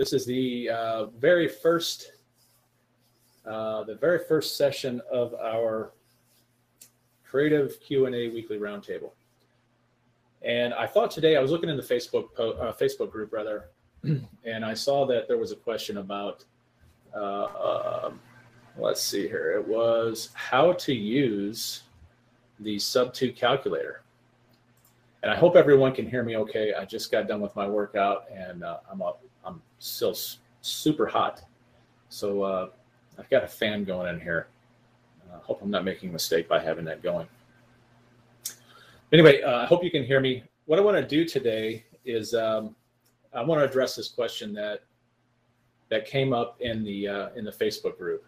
This is the uh, very first, uh, the very first session of our creative Q&A weekly roundtable. And I thought today, I was looking in the Facebook po- uh, Facebook group rather, and I saw that there was a question about, uh, um, let's see here, it was how to use the Sub2 calculator. And I hope everyone can hear me okay. I just got done with my workout and uh, I'm up. I'm still super hot. So uh, I've got a fan going in here. I uh, hope I'm not making a mistake by having that going. Anyway, uh, I hope you can hear me. What I want to do today is um, I want to address this question that that came up in the uh, in the Facebook group,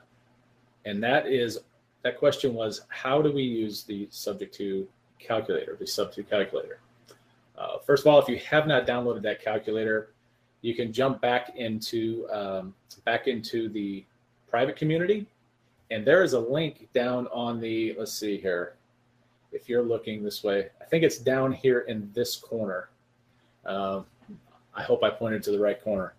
and that is that question was how do we use the subject to calculator, the sub2 calculator. Uh, first of all, if you have not downloaded that calculator, you can jump back into um, back into the private community, and there is a link down on the. Let's see here. If you're looking this way, I think it's down here in this corner. Uh, I hope I pointed to the right corner.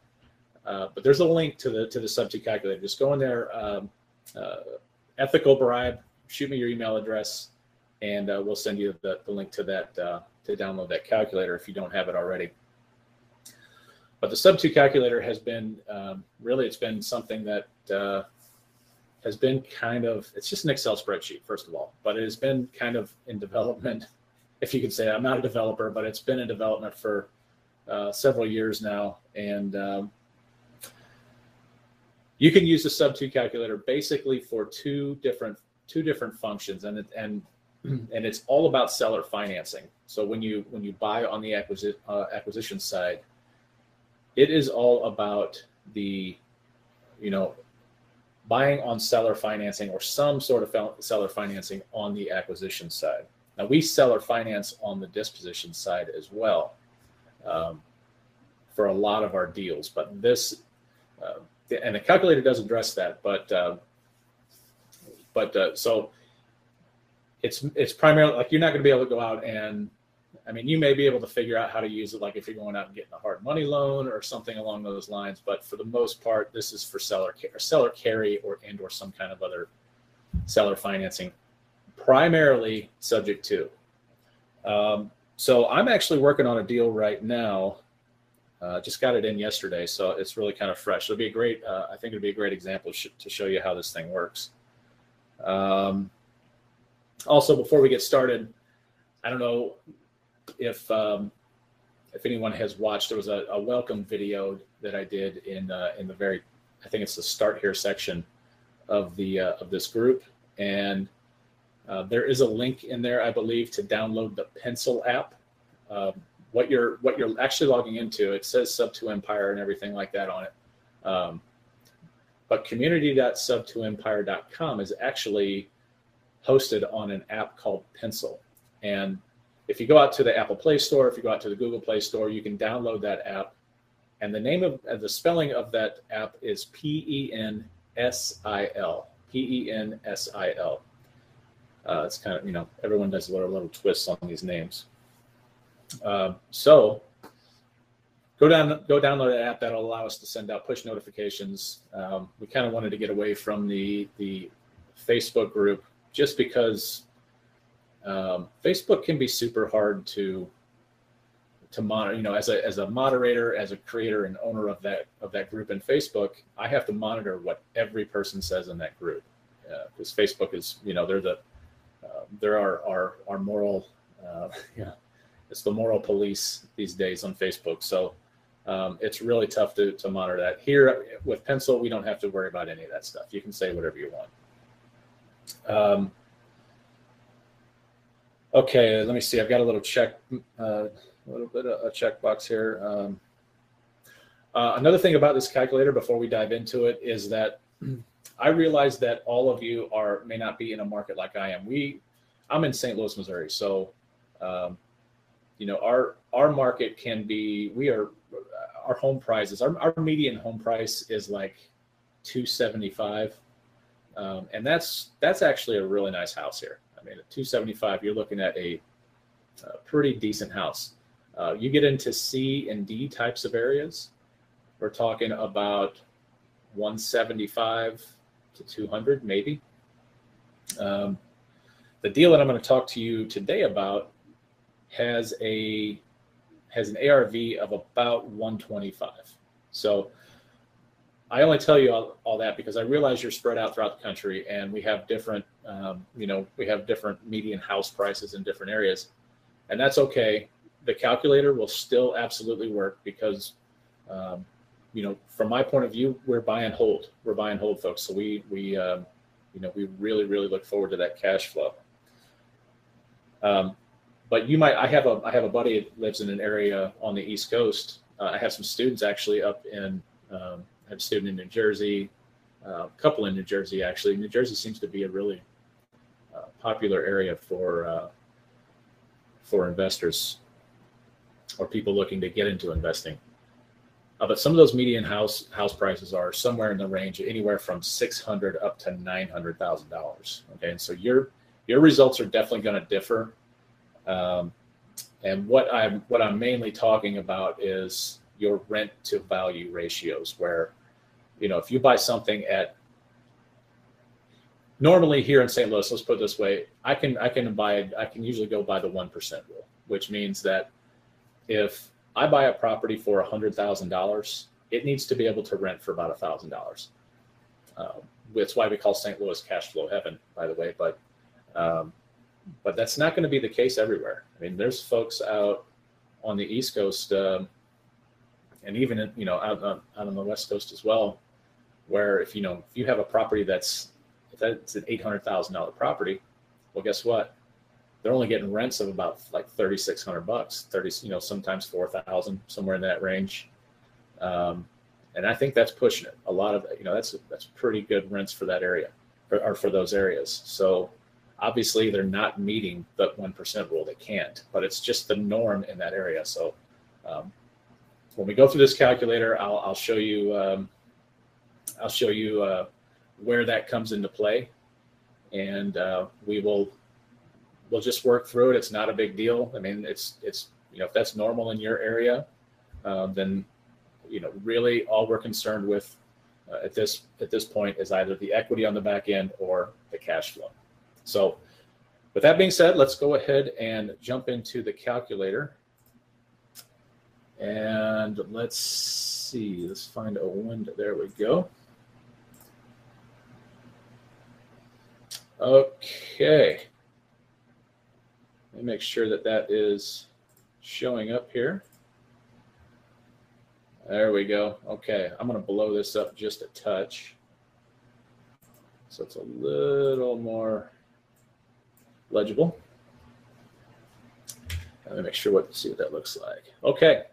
Uh, but there's a link to the to the Sub2 calculator. Just go in there. Um, uh, ethical bribe. Shoot me your email address and uh, we'll send you the, the link to that uh, to download that calculator if you don't have it already. But the Sub2 calculator has been um, really it's been something that uh, has been kind of it's just an Excel spreadsheet first of all, but it has been kind of in development, if you could say. I'm not a developer, but it's been in development for uh, several years now, and um, you can use the Sub2 calculator basically for two different two different functions, and and and it's all about seller financing. So when you when you buy on the acquisition uh, acquisition side, it is all about the, you know, buying on seller financing or some sort of seller financing on the acquisition side. Now we seller finance on the disposition side as well um, for a lot of our deals, but this uh, and the calculator does address that, but uh, but uh, so it's it's primarily like you're not going to be able to go out and I mean, you may be able to figure out how to use it, like if you're going out and getting a hard money loan or something along those lines. But for the most part, this is for seller or seller carry or and or some kind of other seller financing, primarily subject to. Um, so I'm actually working on a deal right now. Uh, just got it in yesterday, so it's really kind of fresh. It'll be a great. Uh, I think it'll be a great example sh- to show you how this thing works. Um, also, before we get started, I don't know if um, if anyone has watched. There was a, a welcome video that I did in uh, in the very, I think it's the start here section of the uh, of this group, and uh, there is a link in there, I believe, to download the Pensil app. Um, what you're what you're actually logging into, it says Sub2 Empire and everything like that on it. Um, but community.sub2empire.com is actually hosted on an app called Pensil. And if you go out to the Apple Play Store, if you go out to the Google Play Store, you can download that app. And the name of uh, the spelling of that app is P E N S I L. P E N S I L. Uh, it's kind of, you know, everyone does little, little twists on these names. Uh, so go down, go download that app. That'll allow us to send out push notifications. Um, we kind of wanted to get away from the the Facebook group just because um, Facebook can be super hard to to monitor. You know, as a as a moderator, as a creator and owner of that of that group in Facebook, I have to monitor what every person says in that group because uh, Facebook is, you know, they're the uh, there are our our moral, uh, yeah, it's the moral police these days on Facebook. So um, it's really tough to to monitor that. Here with Pensil, we don't have to worry about any of that stuff. You can say whatever you want. Um, okay, let me see. I've got a little check, uh, a little bit of a checkbox here. Um, uh, another thing about this calculator before we dive into it is that I realize that all of you are may not be in a market like I am. We, I'm in St. Louis, Missouri, so um, you know our our market can be. We are our home prices. Our, our median home price is like 275 um, and that's that's actually a really nice house here. I mean, at 275, you're looking at a, a pretty decent house. Uh, you get into C and D types of areas, we're talking about 175 to 200 maybe. Um, the deal that I'm going to talk to you today about has a has an ARV of about 125. So I only tell you all, all, that because I realize you're spread out throughout the country and we have different, um, you know, we have different median house prices in different areas, and that's okay. The calculator will still absolutely work because, um, you know, from my point of view, we're buy and hold. We're buy and hold, folks. So we we, um, you know, we really really look forward to that cash flow. Um, but you might. I have a I have a buddy that lives in an area on the East Coast. Uh, I have some students actually up in um, have a student in New Jersey, uh, a couple in New Jersey actually. New Jersey seems to be a really uh, popular area for uh, for investors or people looking to get into investing. Uh, but some of those median house house prices are somewhere in the range of anywhere from six hundred up to nine hundred thousand dollars. Okay, and so your your results are definitely going to differ. Um, and what I'm what I'm mainly talking about is your rent to value ratios where you know if you buy something at normally here in St. Louis, let's put this way, I can I can buy I can usually go by the one percent rule, which means that if I buy a property for a hundred thousand dollars, it needs to be able to rent for about a thousand dollars. Um, that's why we call St. Louis cash flow heaven, by the way. But um, but that's not going to be the case everywhere. I mean, there's folks out on the East Coast um, and even you know out, out on the west coast as well where if you know if you have a property that's that's an eight hundred thousand dollar property well guess what? They're only getting rents of about like 3600 bucks 30 you know sometimes 4000 somewhere in that range. Um, and i think that's pushing it. A lot of you know that's that's pretty good rents for that area or, or for those areas. So obviously they're not meeting the 1% rule. They can't but it's just the norm in that area. So um, when we go through this calculator, I'll, I'll show you um, I'll show you uh, where that comes into play, and uh, we will we'll just work through it. It's not a big deal. I mean, it's it's you know if that's normal in your area, uh, then you know really all we're concerned with uh, at this at this point is either the equity on the back end or the cash flow. So, with that being said, let's go ahead and jump into the calculator. And let's see, let's find a window. There we go. Okay. Let me make sure that that is showing up here. There we go. Okay, I'm going to blow this up just a touch. So it's a little more legible. Let me make sure what see what that looks like. Okay.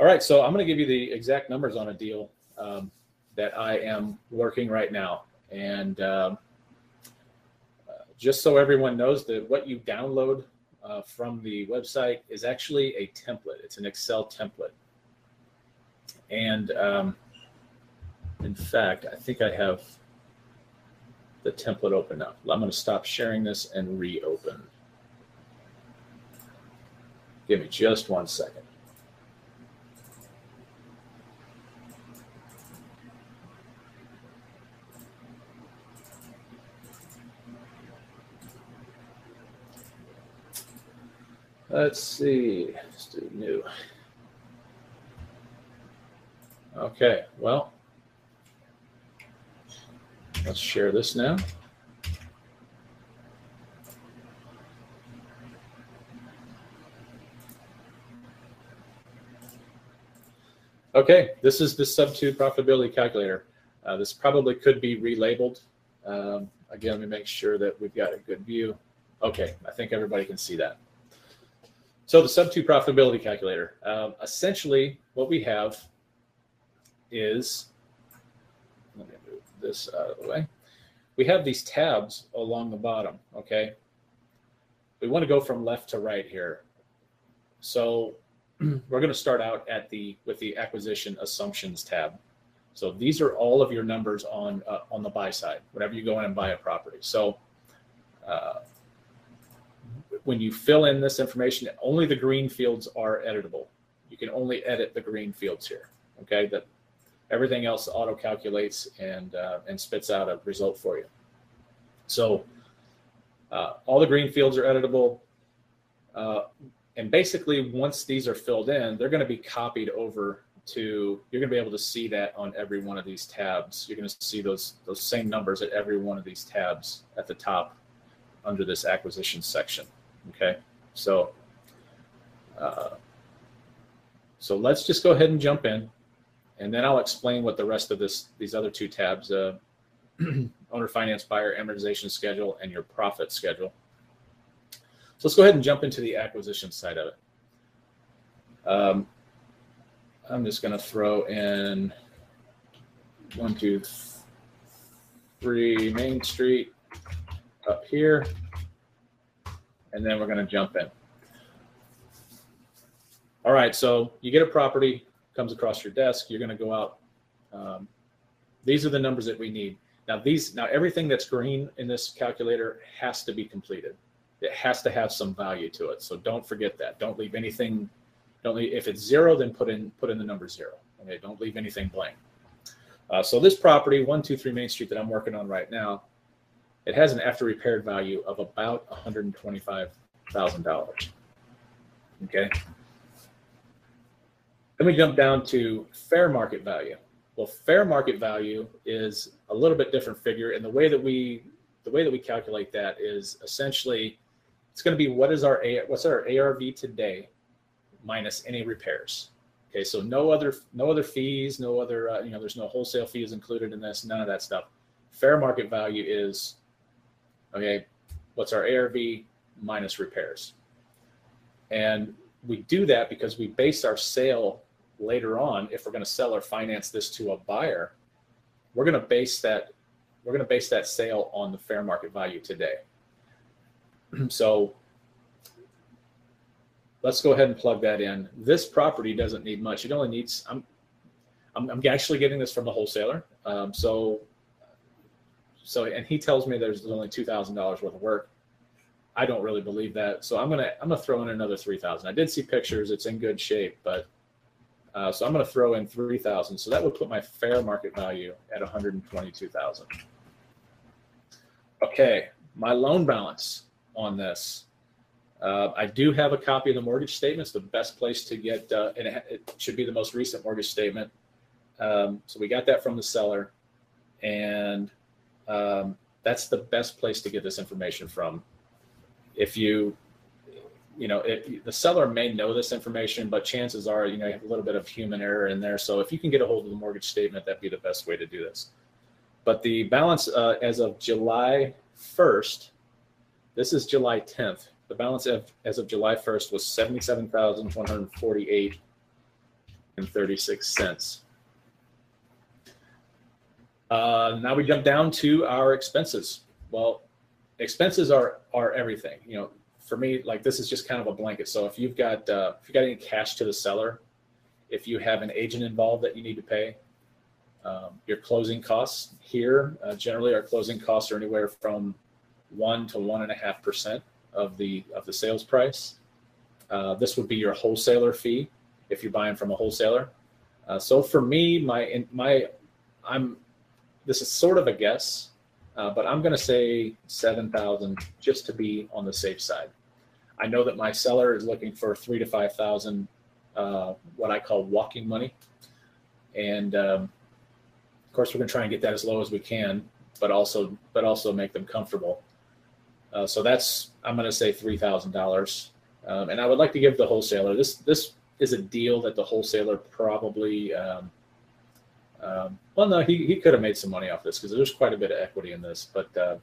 All right, so I'm going to give you the exact numbers on a deal um, that I am working right now, and um, uh, just so everyone knows that what you download uh, from the website is actually a template. It's an Excel template, and um, in fact, I think I have the template open up. I'm going to stop sharing this and reopen. Give me just one second. Let's see. Let's do new. Okay, well, let's share this now. Okay, this is the Sub2 profitability calculator. Uh, this probably could be relabeled. Um, again, let me make sure that we've got a good view. Okay, I think everybody can see that. So the Sub2 profitability calculator, um, essentially what we have is, let me move this out of the way. We have these tabs along the bottom, okay? We want to go from left to right here. So we're going to start out at the with the acquisition assumptions tab. So these are all of your numbers on uh, on the buy side whenever you go in and buy a property. So uh, when you fill in this information, only the green fields are editable. You can only edit the green fields here. Okay, that everything else auto calculates and uh, and spits out a result for you. So uh, all the green fields are editable. Uh, and basically, once these are filled in, they're going to be copied over to, you're going to be able to see that on every one of these tabs. You're going to see those, those same numbers at every one of these tabs at the top under this acquisition section. Okay. So, uh, so let's just go ahead and jump in and then I'll explain what the rest of this, these other two tabs, uh, owner finance buyer amortization schedule and your profit schedule. So let's go ahead and jump into the acquisition side of it. Um, I'm just going to throw in one, two, three Main Street up here, and then we're going to jump in. All right, so you get a property, comes across your desk, you're going to go out. Um, these are the numbers that we need. Now these, now everything that's green in this calculator has to be completed. It has to have some value to it. So don't forget that. Don't leave anything. Don't leave, if it's zero, then put in put in the number zero. Okay, don't leave anything blank. Uh, so this property, one two three Main Street that I'm working on right now, it has an after repaired value of about one hundred and twenty five thousand dollars. Okay. Then we jump down to fair market value. Well, fair market value is a little bit different figure, and the way that we the way that we calculate that is essentially it's going to be what is our A, what's our ARV today minus any repairs. Okay, so no other no other fees, no other uh, you know there's no wholesale fees included in this, none of that stuff. Fair market value is okay. What's our ARV minus repairs? And we do that because we base our sale later on, if we're going to seller finance this to a buyer, we're going to base that we're going to base that sale on the fair market value today. so let's go ahead and plug that in. This property doesn't need much. It only needs. I'm I'm, I'm actually getting this from the wholesaler. Um, so so and he tells me there's only two thousand dollars worth of work. I don't really believe that. So I'm gonna I'm gonna throw in another three thousand. I did see pictures. It's in good shape, but uh, so I'm to throw in 3,000. So that would put my fair market value at 122,000. Okay, my loan balance on this. Uh, I do have a copy of the mortgage statement. It's the best place to get, uh, and it, it, should be the most recent mortgage statement. Um, so we got that from the seller, and um, that's the best place to get this information from. If you you know, the seller may know this information, but chances are, you know, you have a little bit of human error in there. So if you can get a hold of the mortgage statement, that'd be the best way to do this. But the balance uh, as of July 1st, this is July 10th. The balance of, as of July 1st was 77,148 and 36 cents. Uh, now we jump down to our expenses. Well, expenses are are everything. You know, for me, like this is just kind of a blanket. So if you've got uh, if you got any cash to the seller, if you have an agent involved that you need to pay, um, your closing costs here uh, generally our closing costs are anywhere from one to one and a half percent of the of the sales price. Uh, this would be your wholesaler fee if you're buying from a wholesaler. Uh, so for me, my my I'm this is sort of a guess, uh, but I'm going to say seven thousand just to be on the safe side. I know that my seller is looking for three to five thousand, uh, what I call walking money, and um, of course we're going to try and get that as low as we can, but also but also make them comfortable. Uh, so that's I'm going to say three thousand um, dollars, and I would like to give the wholesaler this this is a deal that the wholesaler probably. Um, um, well, no, he, he could have made some money off this because there's quite a bit of equity in this, but uh,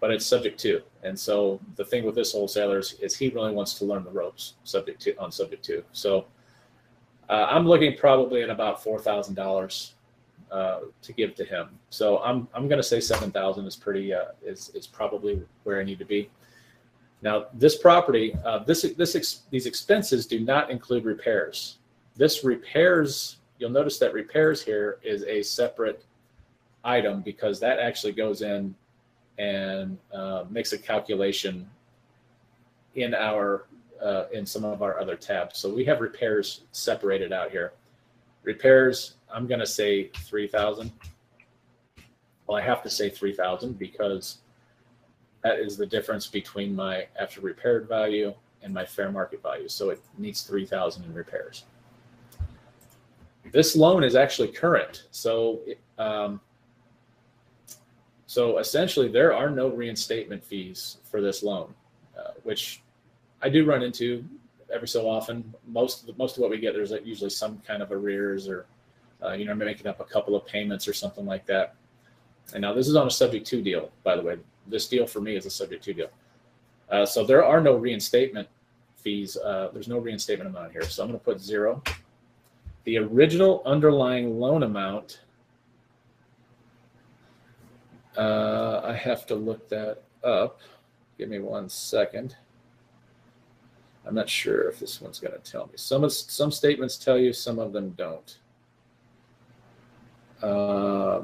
but it's subject to. And so the thing with this wholesaler is, is he really wants to learn the ropes subject to on subject to. So uh, I'm looking probably at about four thousand uh, dollars to give to him. So I'm I'm going to say seven thousand is pretty uh, is is probably where I need to be. Now this property, uh, this this ex, these expenses do not include repairs. This repairs, you'll notice that repairs here is a separate item because that actually goes in and uh, makes a calculation in our uh, in some of our other tabs. So we have repairs separated out here. Repairs, I'm going to say 3,000. Well, I have to say 3,000 because that is the difference between my after repaired value and my fair market value. So it needs 3,000 in repairs. This loan is actually current. So, um, so essentially there are no reinstatement fees for this loan, uh, which I do run into every so often. Most of the, most of what we get, there's usually some kind of arrears or, uh, you know, making up a couple of payments or something like that. And now this is on a subject to deal, by the way. This deal for me is a subject to deal. Uh, so there are no reinstatement fees. Uh, there's no reinstatement amount here. So I'm going to put zero. The original underlying loan amount, uh, I have to look that up. Give me one second. I'm not sure if this one's going to tell me. Some some statements tell you, some of them don't. Uh,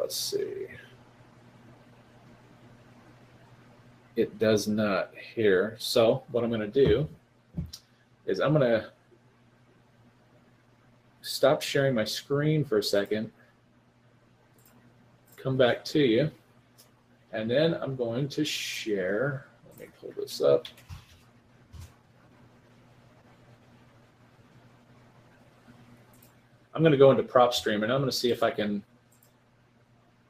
let's see. It does not here. So what I'm going to do is I'm going to stop sharing my screen for a second, come back to you, and then I'm going to share. Let me pull this up. I'm going to go into PropStream and I'm going to see if I can.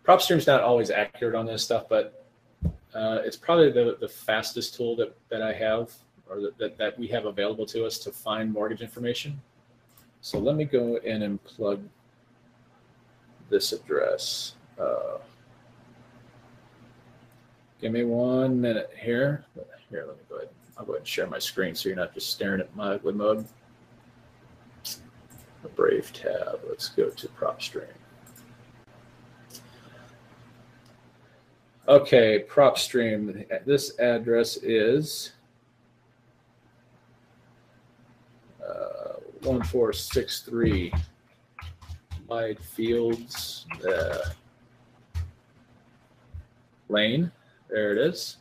PropStream's not always accurate on this stuff, but uh, it's probably the, the fastest tool that, that I have or that, that we have available to us to find mortgage information. So let me go in and plug this address. Uh, give me one minute here. Here, let me go ahead. I'll go ahead and share my screen so you're not just staring at my ugly mug a Brave tab. Let's go to PropStream. Okay, PropStream. This address is uh, 1463 Wide Fields uh, Lane. There it is.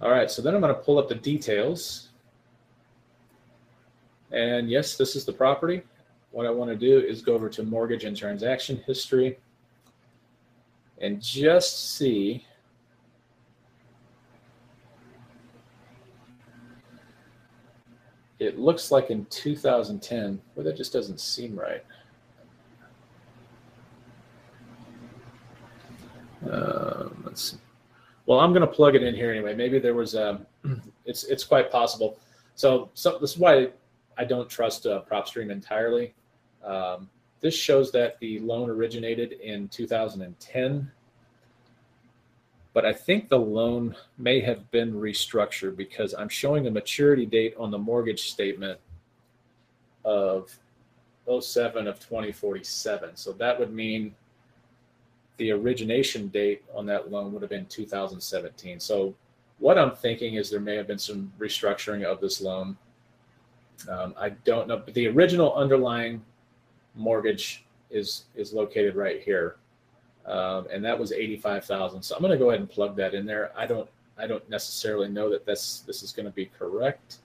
All right, so then I'm going to pull up the details and yes, this is the property. What I want to do is go over to mortgage and transaction history and just see it looks like in 2010, but that just doesn't seem right. Um, let's see. Well, I'm going to plug it in here anyway. Maybe there was a, it's, it's quite possible. So, so this is why I don't trust uh, PropStream entirely. Um, this shows that the loan originated in 2010, but I think the loan may have been restructured because I'm showing a maturity date on the mortgage statement of 07 of 2047. So that would mean the origination date on that loan would have been 2017. So what I'm thinking is there may have been some restructuring of this loan um, I don't know, but the original underlying mortgage is is located right here, um, and that was eighty five thousand. So I'm going to go ahead and plug that in there. I don't I don't necessarily know that this this is going to be correct.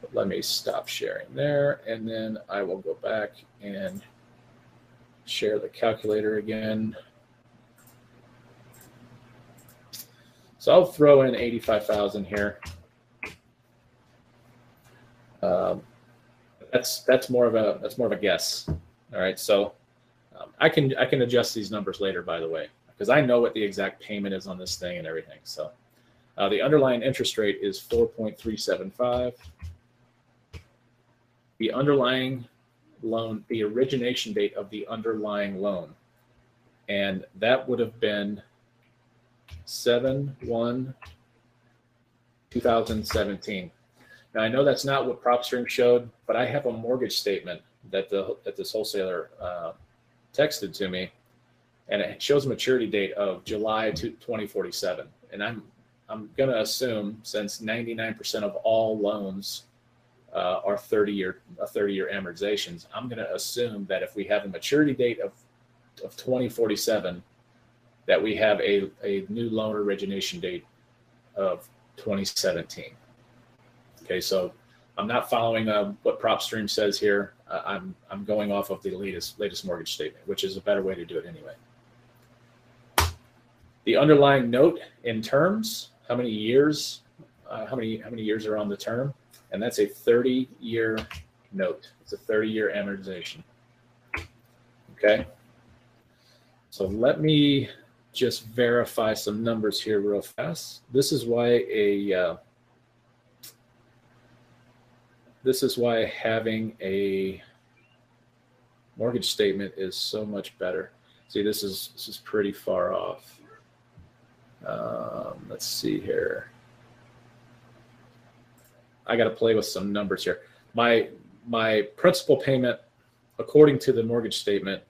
But let me stop sharing there, and then I will go back and share the calculator again. So I'll throw in 85,000 here. Um, that's that's more of a that's more of a guess. All right, so um, I can I can adjust these numbers later, by the way, because I know what the exact payment is on this thing and everything. So uh, the underlying interest rate is four point three seven five. The underlying loan, the origination date of the underlying loan, and that would have been seven one 2017. Now I know that's not what PropStream showed, but I have a mortgage statement that the that this wholesaler uh, texted to me, and it shows a maturity date of July 2047. And I'm I'm gonna assume since 99% of all loans uh, are 30 year uh, 30 year amortizations, I'm gonna assume that if we have a maturity date of of 2047, that we have a, a new loan origination date of 2017. Okay, so I'm not following uh, what PropStream says here. Uh, I'm I'm going off of the latest latest mortgage statement, which is a better way to do it anyway. The underlying note in terms, how many years, uh, how many how many years are on the term, and that's a 30 year note. It's a 30 year amortization. Okay. So let me just verify some numbers here real fast. This is why a uh, this is why having a mortgage statement is so much better. See, this is this is pretty far off. Um, let's see here. I got to play with some numbers here. My my principal payment, according to the mortgage statement,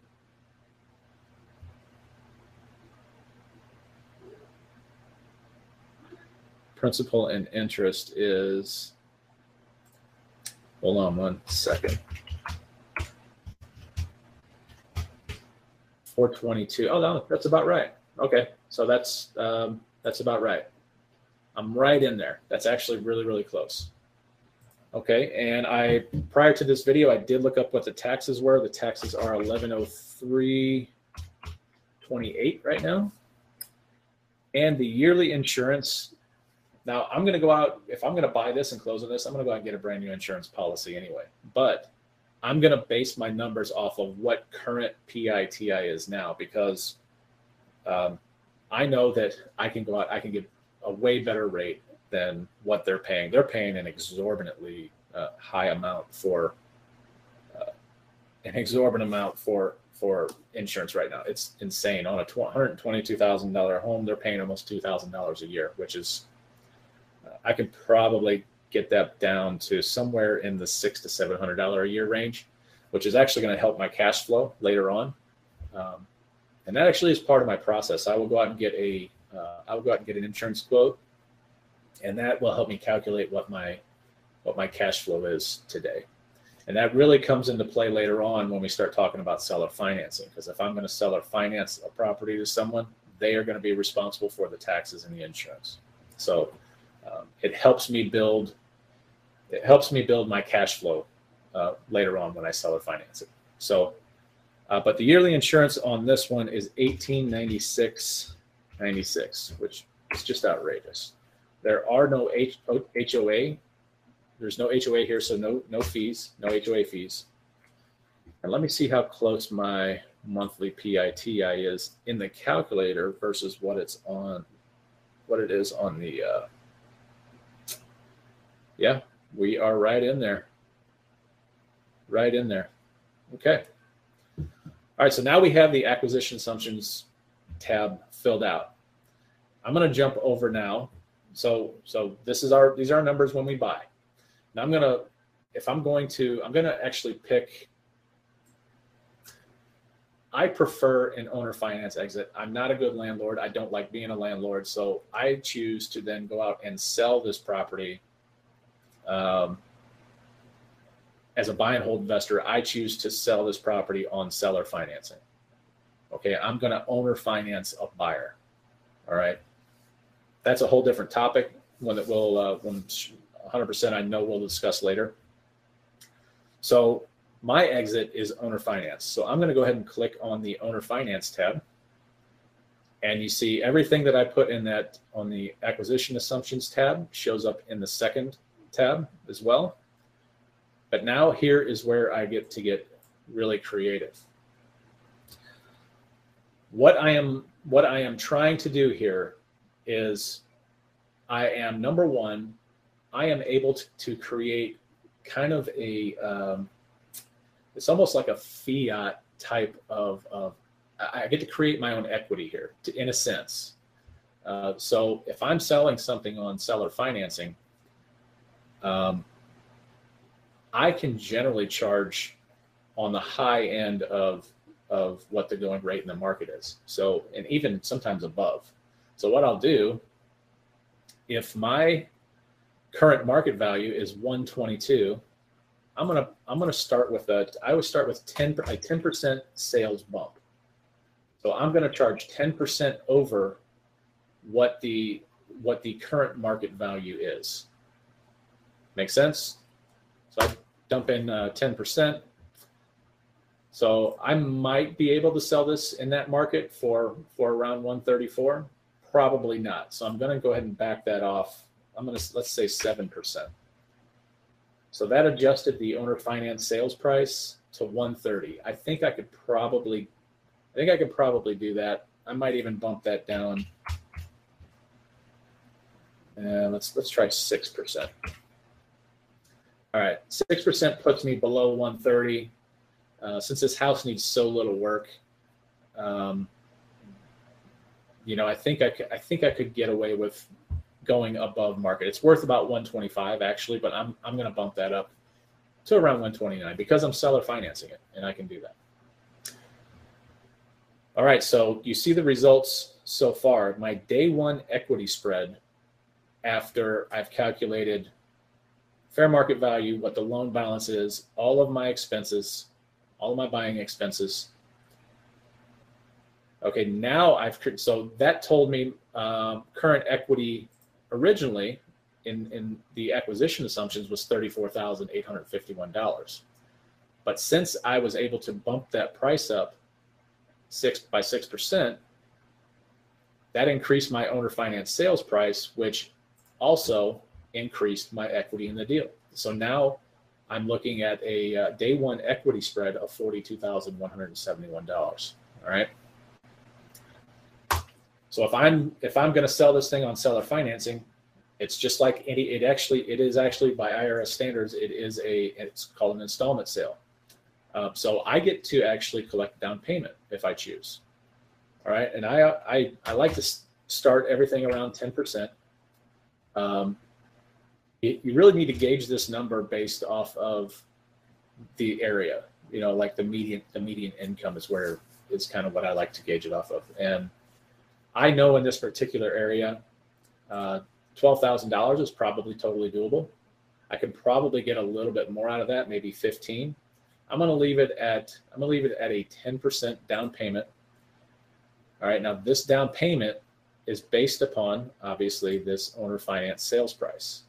principal and interest is Hold on one second. 422. Oh no, that's about right. Okay, so that's um, that's about right. I'm right in there. That's actually really really close. Okay, and I prior to this video, I did look up what the taxes were. The taxes are 1103.28 right now, and the yearly insurance now I'm going to go out if I'm going to buy this and close on this. I'm going to go out and get a brand new insurance policy anyway. But I'm going to base my numbers off of what current PITI is now because um, I know that I can go out. I can get a way better rate than what they're paying. They're paying an exorbitantly uh, high amount for uh, an exorbitant amount for for insurance right now. It's insane. On a $122,000 home, they're paying almost $2,000 a year, which is I could probably get that down to somewhere in the six to seven hundred dollar a year range, which is actually going to help my cash flow later on. Um, and that actually is part of my process. I will go out and get a uh, I will go out and get an insurance quote, and that will help me calculate what my what my cash flow is today. And that really comes into play later on when we start talking about seller financing. Because if I'm going to seller finance a property to someone, they are going to be responsible for the taxes and the insurance. So um, it helps me build it helps me build my cash flow uh, later on when I seller finance it. So, uh, but the yearly insurance on this one is eighteen ninety six ninety six, which is just outrageous. There are no HOA. There's no HOA here, so no no fees, no HOA fees. And let me see how close my monthly PITI is in the calculator versus what it's on, what it is on the uh, yeah, we are right in there. Right in there. Okay. All right, so now we have the acquisition assumptions tab filled out. I'm going to jump over now. So so this is our these are our numbers when we buy. Now I'm going to if I'm going to I'm going to actually pick I prefer an owner finance exit. I'm not a good landlord. I don't like being a landlord. So I choose to then go out and sell this property um, as a buy and hold investor, I choose to sell this property on seller financing. Okay, I'm going to owner finance a buyer. All right, that's a whole different topic. One that we'll, uh, when 100% I know we'll discuss later. So my exit is owner finance. So I'm going to go ahead and click on the owner finance tab. And you see everything that I put in that on the acquisition assumptions tab shows up in the second tab as well. But now here is where I get to get really creative. What I am what I am trying to do here is I am number one, I am able to, to create kind of a um, it's almost like a fiat type of, of I get to create my own equity here to, in a sense. Uh, so if I'm selling something on seller financing, um, I can generally charge on the high end of of what the going rate in the market is. So, and even sometimes above. So, what I'll do if my current market value is 122, I'm gonna I'm gonna start with a I would start with 10 a 10% sales bump. So I'm gonna charge 10% over what the what the current market value is. Make sense? So I dump in uh, 10%. So I might be able to sell this in that market for, for around 134. Probably not. So I'm going to go ahead and back that off. I'm going to, let's say 7%. So that adjusted the owner finance sales price to 130. I think I could probably, I think I could probably do that. I might even bump that down. And let's let's try six percent. All right, six percent puts me below 130. Uh, since this house needs so little work, um, you know, I think I could, I think I could get away with going above market. It's worth about 125 actually, but I'm I'm going to bump that up to around 129 because I'm seller financing it and I can do that. All right, so you see the results so far. My day one equity spread after I've calculated fair market value, what the loan balance is, all of my expenses, all of my buying expenses. Okay, now I've so that told me um, current equity originally in, in the acquisition assumptions was $34,851. But since I was able to bump that price up six by 6%, that increased my owner finance sales price, which also increased my equity in the deal. So now I'm looking at a uh, day one equity spread of $42,171. All right. So if I'm if I'm going to sell this thing on seller financing, it's just like any. It actually it is actually by IRS standards it is a it's called an installment sale. Um, so I get to actually collect down payment if I choose. All right, and I I I like to start everything around ten percent. Um, you really need to gauge this number based off of the area. You know, like the median the median income is where is kind of what I like to gauge it off of. And I know in this particular area, uh, twelve thousand dollars is probably totally doable. I could probably get a little bit more out of that, maybe fifteen. I'm going to leave it at I'm going to leave it at a ten percent down payment. All right, now this down payment is based upon obviously this owner finance sales price.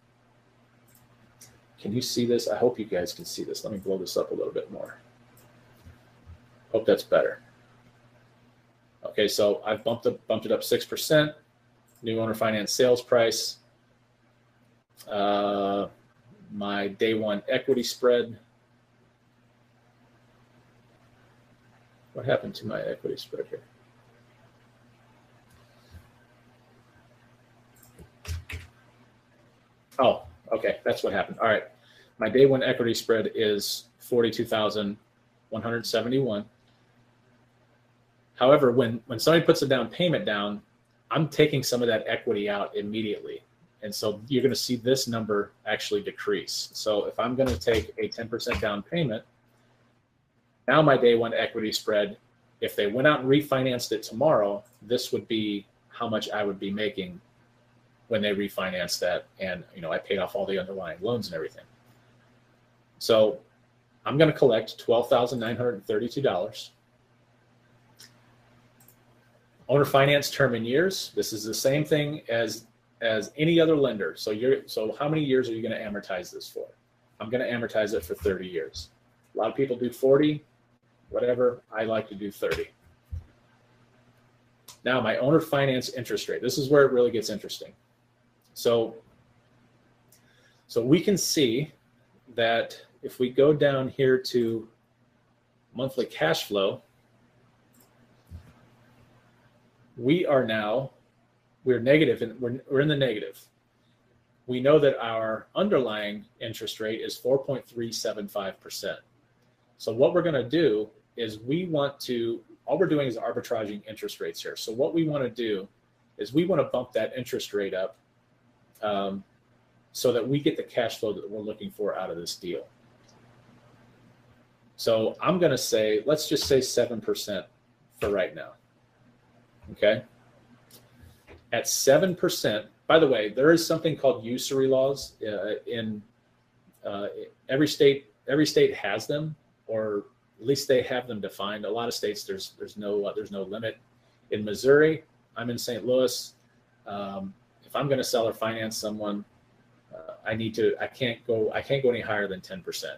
Can you see this? I hope you guys can see this. Let me blow this up a little bit more. Hope that's better. Okay, so I've bumped it, bumped it up 6%. New owner finance sales price. Uh, my day one equity spread. What happened to my equity spread here? Oh, okay, that's what happened. All right, my day one equity spread is 42,171. However, when when somebody puts a down payment down, I'm taking some of that equity out immediately. And so you're going to see this number actually decrease. So if I'm going to take a 10% down payment, now my day one equity spread, if they went out and refinanced it tomorrow, this would be how much I would be making when they refinanced that. And, you know, I paid off all the underlying loans and everything. So I'm going to collect $12,932 owner finance term in years. This is the same thing as as any other lender. So you're so how many years are you going to amortize this for? I'm going to amortize it for 30 years. A lot of people do 40, whatever. I like to do 30. Now my owner finance interest rate. This is where it really gets interesting. So so we can see that if we go down here to monthly cash flow, we are now we're negative and we're, we're in the negative. We know that our underlying interest rate is 4.375% so what we're going to do is we want to all we're doing is arbitraging interest rates here. So what we want to do is we want to bump that interest rate up um, so that we get the cash flow that we're looking for out of this deal so i'm going to say let's just say 7% for right now Okay. At 7%, by the way, there is something called usury laws uh, in uh, every state. Every state has them, or at least they have them defined. A lot of states, there's there's no uh, there's no limit. In Missouri, I'm in St. Louis. Um, if I'm going to seller finance someone, uh, I need to. I can't go. I can't go any higher than ten percent.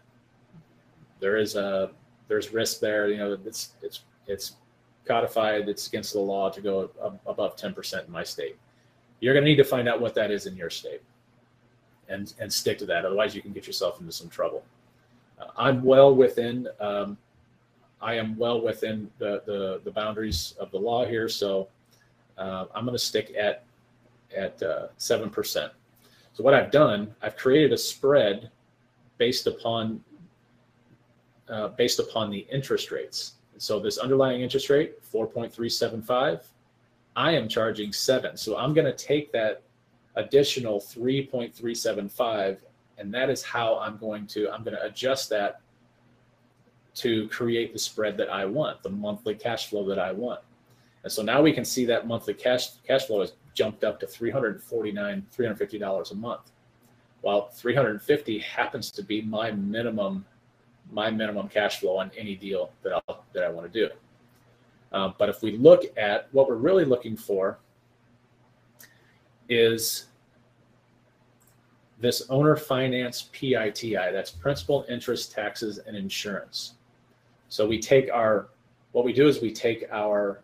There is a there's risk there. You know, it's it's it's codified. It's against the law to go above ten percent in my state. You're going to need to find out what that is in your state, and and stick to that. Otherwise, you can get yourself into some trouble. Uh, I'm well within. Um, I am well within the, the, the boundaries of the law here, so uh, I'm going to stick at at uh, seven percent. So what I've done, I've created a spread based upon uh, based upon the interest rates. So this underlying interest rate, 4.375, I am charging seven. So I'm going to take that additional 3.375, and that is how I'm going to I'm going to adjust that to create the spread that I want, the monthly cash flow that I want. And so now we can see that monthly cash cash flow has jumped up to 349 $350 a month. While 350 happens to be my minimum my minimum cash flow on any deal that I that I want to do. Uh, but if we look at what we're really looking for is this owner finance PITI, that's principal, interest, taxes, and insurance. So we take our, what we do is we take our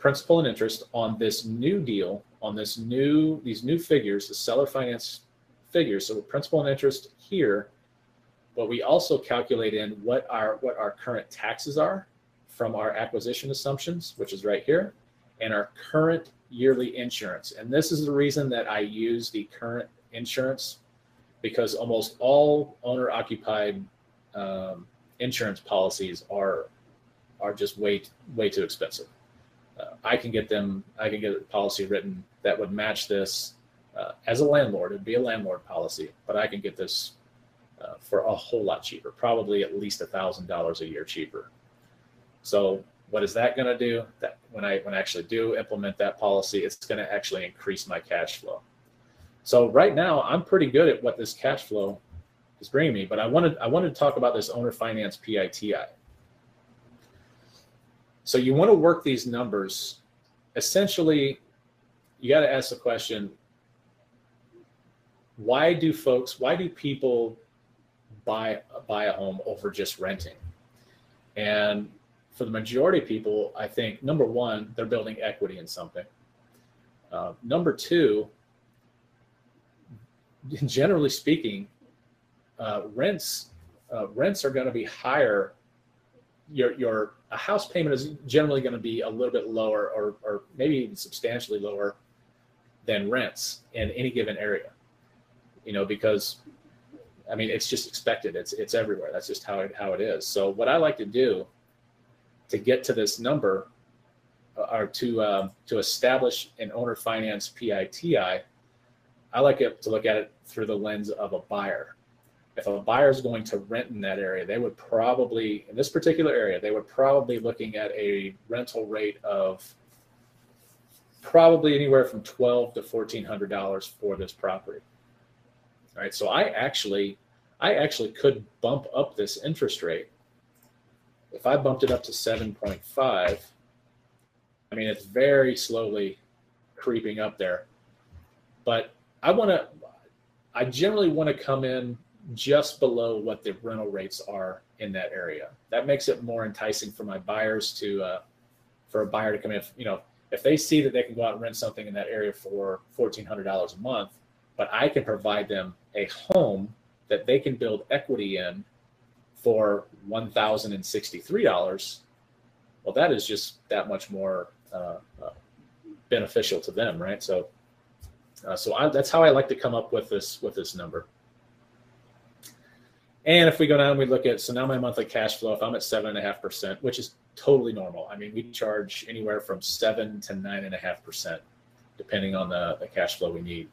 principal and interest on this new deal, on this new, these new figures, the seller finance figures. So principal and interest here, but we also calculate in what our, what our current taxes are from our acquisition assumptions, which is right here, and our current yearly insurance. And this is the reason that I use the current insurance because almost all owner occupied um, insurance policies are are just way way too expensive. Uh, I can get them. I can get a policy written that would match this uh, as a landlord. It'd be a landlord policy, but I can get this uh, for a whole lot cheaper, probably at least a thousand dollars a year cheaper. So what is that going to do? That when I when I actually do implement that policy, it's going to actually increase my cash flow. So right now, I'm pretty good at what this cash flow is bringing me. But I wanted I wanted to talk about this owner finance PITI. So you want to work these numbers. Essentially, you got to ask the question: Why do folks? Why do people buy buy a home over just renting? And for the majority of people, I think number one, they're building equity in something. Uh, number two, generally speaking, uh, rents uh, rents are going to be higher. Your your a house payment is generally going to be a little bit lower, or or maybe even substantially lower than rents in any given area. You know, because I mean it's just expected. It's it's everywhere. That's just how it how it is. So what I like to do to get to this number uh, or to um, to establish an owner finance PITI, I like it to look at it through the lens of a buyer if a buyer is going to rent in that area, they would probably, in this particular area, they would probably looking at a rental rate of probably anywhere from twelve to fourteen hundred dollars for this property. All right, so I actually, I actually could bump up this interest rate. If I bumped it up to seven point five, I mean it's very slowly creeping up there, but I want to, I generally want to come in just below what the rental rates are in that area. That makes it more enticing for my buyers to, uh, for a buyer to come in. You know, if they see that they can go out and rent something in that area for fourteen hundred dollars a month, but I can provide them a home that they can build equity in for one thousand and sixty-three dollars. Well, that is just that much more uh, uh, beneficial to them, right? So, uh, so I, that's how I like to come up with this with this number. And if we go down, we look at so now my monthly cash flow. If I'm at seven and a half percent, which is totally normal. I mean, we charge anywhere from seven to nine and a half percent, depending on the, the cash flow we need.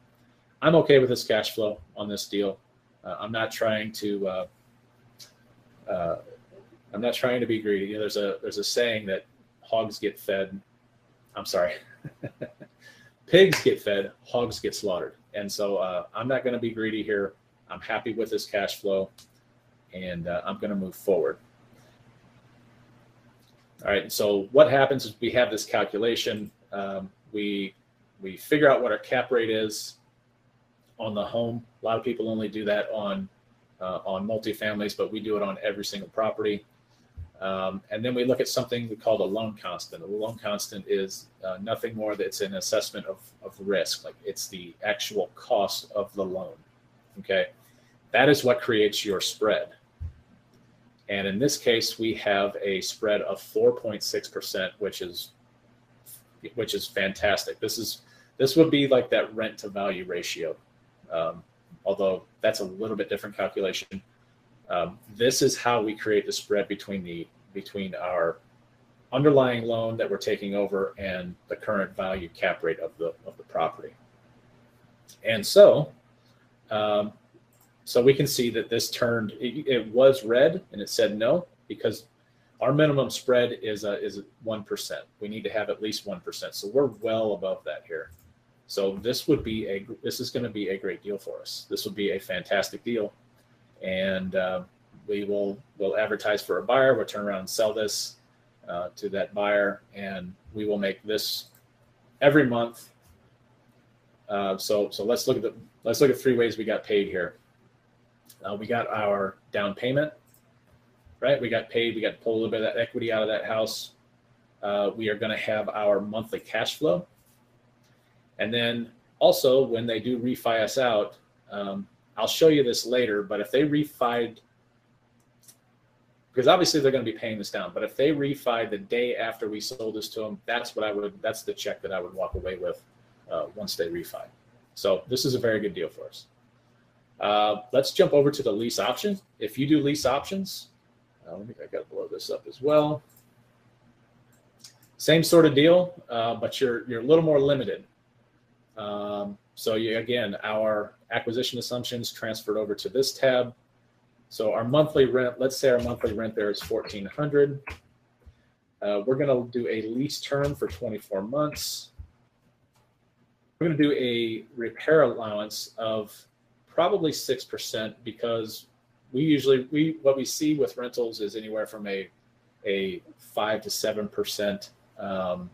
I'm okay with this cash flow on this deal. Uh, I'm not trying to. Uh, uh, I'm not trying to be greedy. You know, there's a there's a saying that hogs get fed. I'm sorry, pigs get fed, hogs get slaughtered. And so uh, I'm not going to be greedy here. I'm happy with this cash flow and uh, I'm going to move forward. All right, so what happens is we have this calculation. Um, we we figure out what our cap rate is on the home. A lot of people only do that on uh, on multifamilies, but we do it on every single property. Um, and then we look at something we call the loan constant. The loan constant is uh, nothing more than it's an assessment of, of risk, like it's the actual cost of the loan. Okay. That is what creates your spread. And in this case, we have a spread of 4.6%, which is which is fantastic. This is this would be like that rent to value ratio. Um, although that's a little bit different calculation. Um, this is how we create the spread between the between our underlying loan that we're taking over and the current value cap rate of the of the property. And so, um, so we can see that this turned. It, it, was red and it said no because our minimum spread is a, is one percent. We need to have at least one percent. So we're well above that here. So this would be a this is going to be a great deal for us. This would be a fantastic deal, and uh, we will will advertise for a buyer. We'll turn around and sell this uh, to that buyer, and we will make this every month. Uh, so so let's look at the let's look at three ways we got paid here. Uh, we got our down payment, right? We got paid. We got to pull a little bit of that equity out of that house. Uh, we are going to have our monthly cash flow and then also when they do refi us out, um, I'll show you this later, but if they refied, because obviously they're going to be paying this down, but if they refi the day after we sold this to them, that's what I would, that's the check that I would walk away with uh, once they refi. So this is a very good deal for us. Uh, let's jump over to the lease options. If you do lease options, uh, let me, I got to blow this up as well. Same sort of deal, uh, but you're you're a little more limited. Um, so you, again, our acquisition assumptions transferred over to this tab. So our monthly rent, let's say our monthly rent there is 1400. Uh, we're going to do a lease term for 24 months. We're going to do a repair allowance of probably 6% because we usually, we what we see with rentals is anywhere from a, a 5 to 7% um,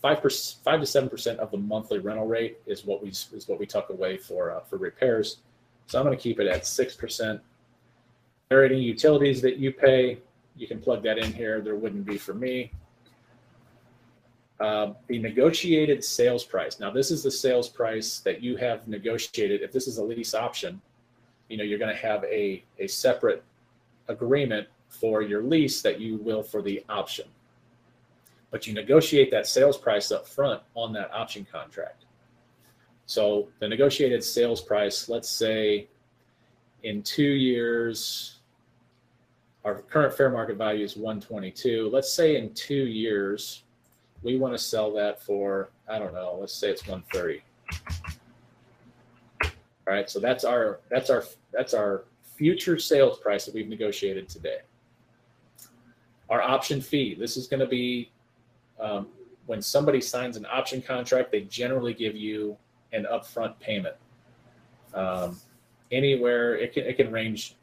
five percent, five to seven percent of the monthly rental rate is what we is what we tuck away for uh, for repairs. So I'm going to keep it at six percent. There are any utilities that you pay, you can plug that in here. There wouldn't be for me. Uh, the negotiated sales price. Now, this is the sales price that you have negotiated. If this is a lease option, you know you're going to have a a separate agreement for your lease that you will for the option but you negotiate that sales price up front on that option contract. So the negotiated sales price, let's say in two years, our current fair market value is 122. Let's say in two years, we want to sell that for, I don't know, let's say it's 130. All right, so that's our that's our that's our future sales price that we've negotiated today. Our option fee, this is going to be um, when somebody signs an option contract, they generally give you an upfront payment. Um, anywhere it can it can range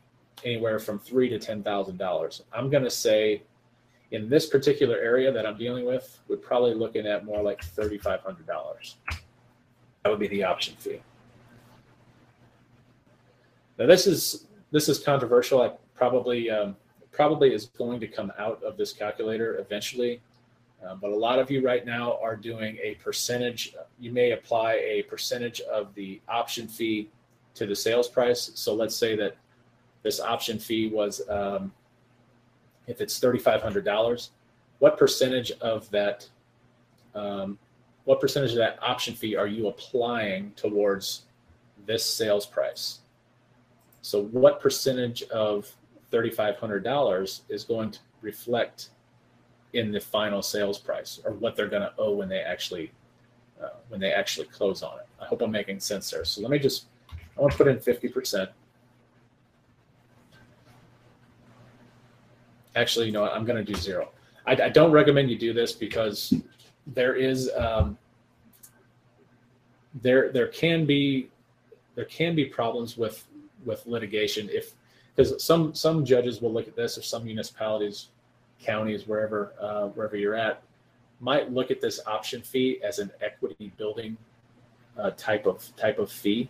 anywhere from three to ten thousand dollars. I'm going to say in this particular area that I'm dealing with, we're probably looking at more like thirty five hundred dollars. That would be the option fee. Now this is this is controversial. I probably um, probably is going to come out of this calculator eventually. Uh, but a lot of you right now are doing a percentage. You may apply a percentage of the option fee to the sales price. So let's say that this option fee was, um, if it's $3,500, what percentage of that, um, what percentage of that option fee are you applying towards this sales price? So what percentage of $3,500 is going to reflect in the final sales price or what they're going to owe when they actually uh, when they actually close on it. I hope I'm making sense there. So let me just I want to put in 50%. Actually, you know what? I'm going to do zero. I, I, don't recommend you do this because there is um, there there can be there can be problems with with litigation if because some some judges will look at this or some municipalities counties, wherever uh, wherever you're at, might look at this option fee as an equity building uh, type of type of fee.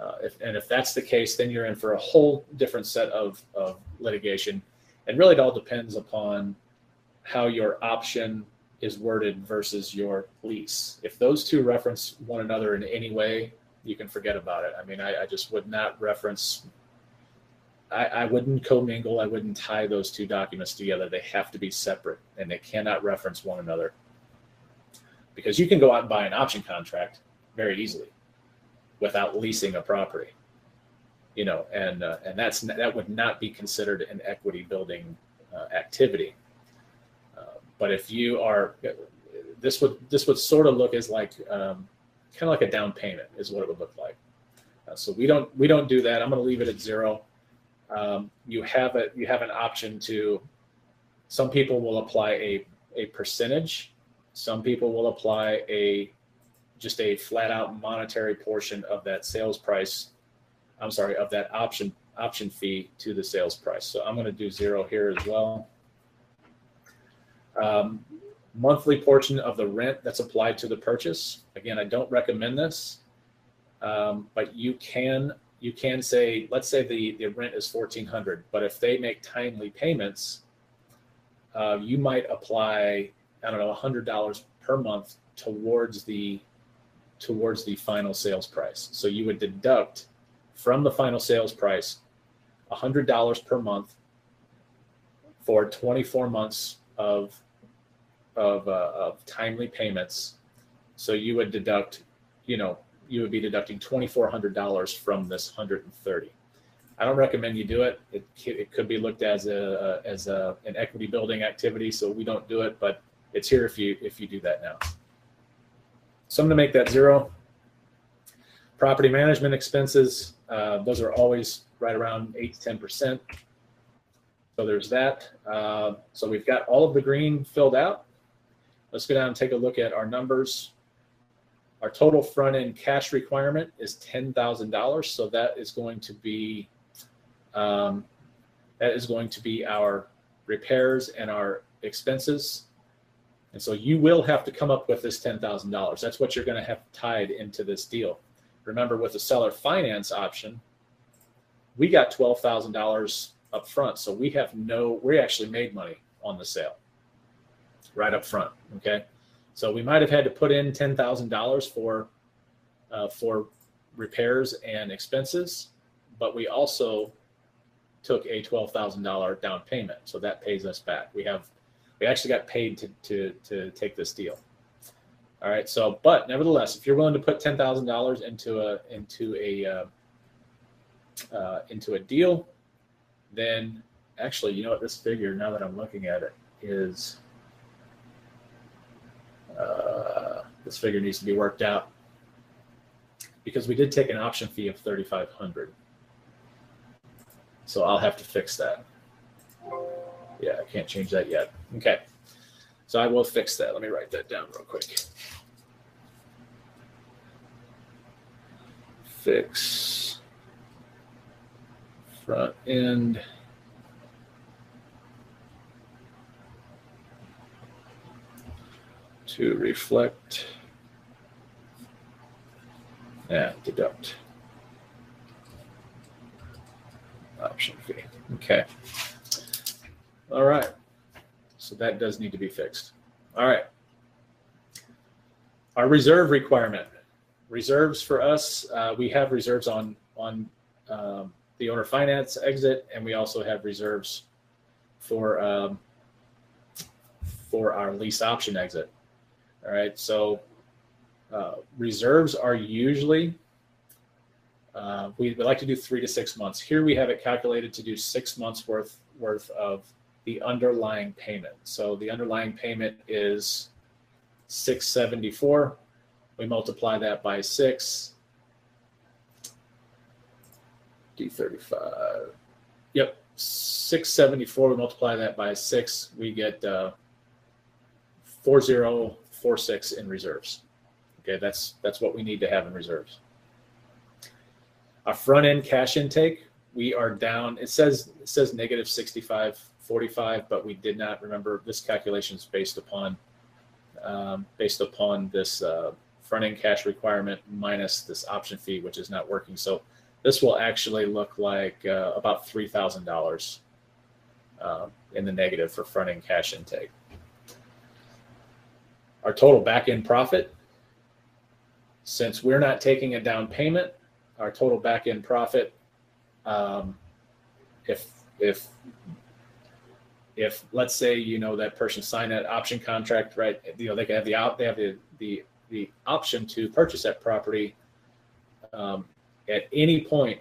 Uh, if, and if that's the case, then you're in for a whole different set of, of litigation. And really, it all depends upon how your option is worded versus your lease. If those two reference one another in any way, you can forget about it. I mean, I, I just would not reference I, I wouldn't commingle. I wouldn't tie those two documents together. They have to be separate and they cannot reference one another. Because you can go out and buy an option contract very easily without leasing a property, you know, and uh, and that's that would not be considered an equity building uh, activity. Uh, but if you are, this would this would sort of look as like um, kind of like a down payment is what it would look like. Uh, so we don't we don't do that. I'm going to leave it at zero um, you have a you have an option to. Some people will apply a a percentage. Some people will apply a just a flat out monetary portion of that sales price. I'm sorry, of that option option fee to the sales price. So I'm going to do zero here as well. Um, monthly portion of the rent that's applied to the purchase. Again, I don't recommend this, um, but you can you can say, let's say the, the rent is 1400, but if they make timely payments, uh, you might apply, I don't know, $100 per month towards the towards the final sales price. So you would deduct from the final sales price $100 per month for 24 months of of, uh, of timely payments. So you would deduct, you know, you would be deducting $2,400 from this 130. I don't recommend you do it. It, it could be looked as a as a, an equity building activity, so we don't do it. But it's here if you if you do that now. So I'm going to make that zero. Property management expenses, uh, those are always right around eight to ten percent. So there's that. Uh, so we've got all of the green filled out. Let's go down and take a look at our numbers. Our total front end cash requirement is $10,000. So that is going to be, um, that is going to be our repairs and our expenses. And so you will have to come up with this $10,000. That's what you're going to have tied into this deal. Remember with the seller finance option, we got $12,000 up front. So we have no, we actually made money on the sale right up front. Okay. So we might have had to put in ten thousand dollars for uh, for repairs and expenses, but we also took a twelve thousand dollar down payment, so that pays us back. We have we actually got paid to to to take this deal. All right, so but nevertheless, if you're willing to put ten thousand dollars into a into a uh, uh, into a deal, then actually, you know what this figure now that I'm looking at it is uh, this figure needs to be worked out because we did take an option fee of 3,500. So I'll have to fix that. Yeah, I can't change that yet. Okay. So I will fix that. Let me write that down real quick. Fix front end. to reflect and deduct option fee. Okay. All right. So that does need to be fixed. All right. Our reserve requirement. Reserves for us, uh, we have reserves on on um, the owner finance exit, and we also have reserves for um, for our lease option exit. All right. So uh, reserves are usually, uh, we, like to do three to six months. Here we have it calculated to do six months worth worth of the underlying payment. So the underlying payment is 674. We multiply that by six. D35. Yep. 674. We multiply that by six. We get uh, 40 four six in reserves. Okay, that's that's what we need to have in reserves. Our front end cash intake, we are down. It says it says negative 65, 45, but we did not remember this calculation is based upon um, based upon this uh, front end cash requirement minus this option fee, which is not working. So this will actually look like uh, about $3,000 uh, in the negative for front end cash intake. Our total back end profit, since we're not taking a down payment, our total back end profit, um, if if if let's say you know that person signed that option contract, right? You know they can have the out they have the the the option to purchase that property um, at any point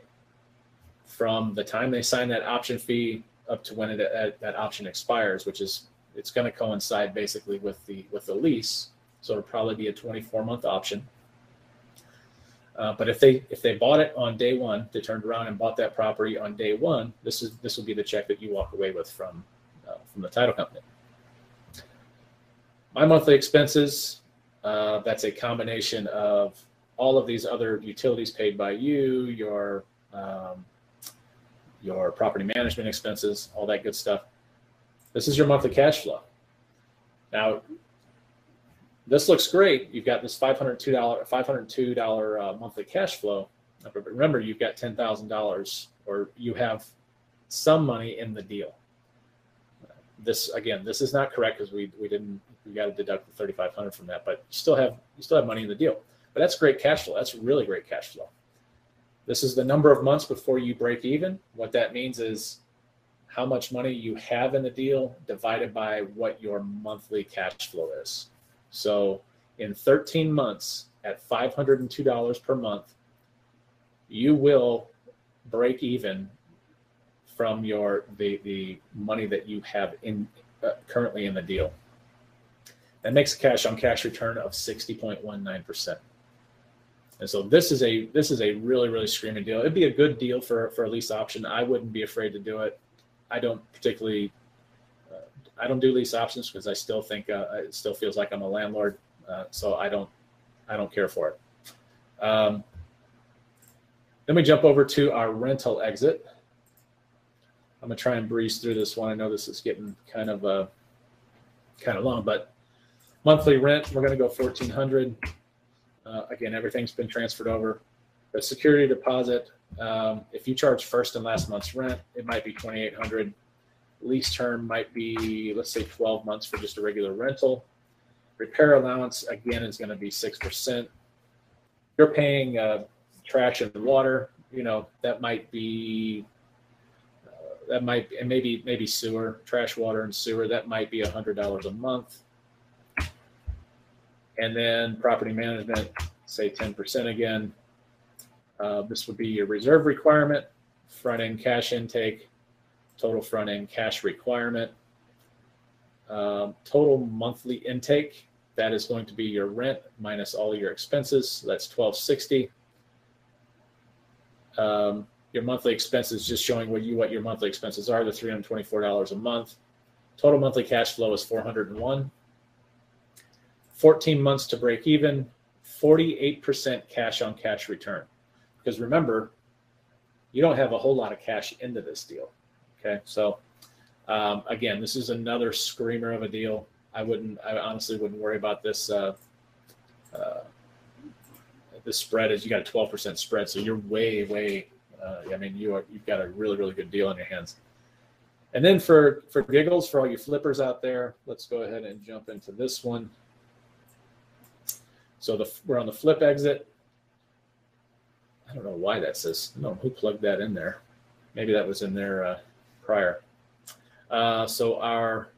from the time they sign that option fee up to when it, uh, that option expires, which is it's going to coincide basically with the with the lease. So it'll probably be a 24 month option. Uh, but if they if they bought it on day one, they turned around and bought that property on day one, this is this will be the check that you walk away with from uh, from the title company. My monthly expenses, uh, that's a combination of all of these other utilities paid by you, your um, your property management expenses, all that good stuff. This is your monthly cash flow. Now, this looks great. You've got this $502, $502 uh, monthly cash flow. But remember, you've got $10,000 or you have some money in the deal. This again, this is not correct because we, we didn't we got to deduct the 3,500 from that, but you still have you still have money in the deal. But that's great cash flow. That's really great cash flow. This is the number of months before you break even. What that means is how much money you have in the deal divided by what your monthly cash flow is. So in 13 months at $502 per month, you will break even from your the the money that you have in uh, currently in the deal. That makes a cash on cash return of 60.19%. And so this is a this is a really really screaming deal. It'd be a good deal for for a lease option. I wouldn't be afraid to do it. I don't particularly I don't do lease options because I still think uh, it still feels like I'm a landlord, uh, so I don't I don't care for it. Um, then we jump over to our rental exit. I'm gonna try and breeze through this one. I know this is getting kind of uh, kind of long, but monthly rent we're gonna go 1400. Uh, again, everything's been transferred over. The security deposit, um, if you charge first and last month's rent, it might be 2800 Lease term might be, let's say, 12 months for just a regular rental. Repair allowance, again, is going to be 6%. You're paying uh, trash and water, you know, that might be, uh, that might, and maybe, maybe sewer, trash, water, and sewer, that might be a $100 a month. And then property management, say 10% again. Uh, this would be your reserve requirement, front end cash intake, total front end cash requirement. Um, total monthly intake, that is going to be your rent minus all your expenses. So that's 1260. Um, your monthly expenses just showing what you what your monthly expenses are, the $324 a month. Total monthly cash flow is 401. 14 months to break even, 48% cash on cash return. Because remember, you don't have a whole lot of cash into this deal. Okay, so um, again, this is another screamer of a deal. I wouldn't, I honestly wouldn't worry about this. Uh, uh, this spread is you got a 12% spread, so you're way, way. Uh, I mean, you are you've got a really, really good deal on your hands. And then for for giggles, for all you flippers out there, let's go ahead and jump into this one. So the we're on the flip exit. I don't know why that says. No, who plugged that in there? Maybe that was in there. Uh, prior. Uh, so our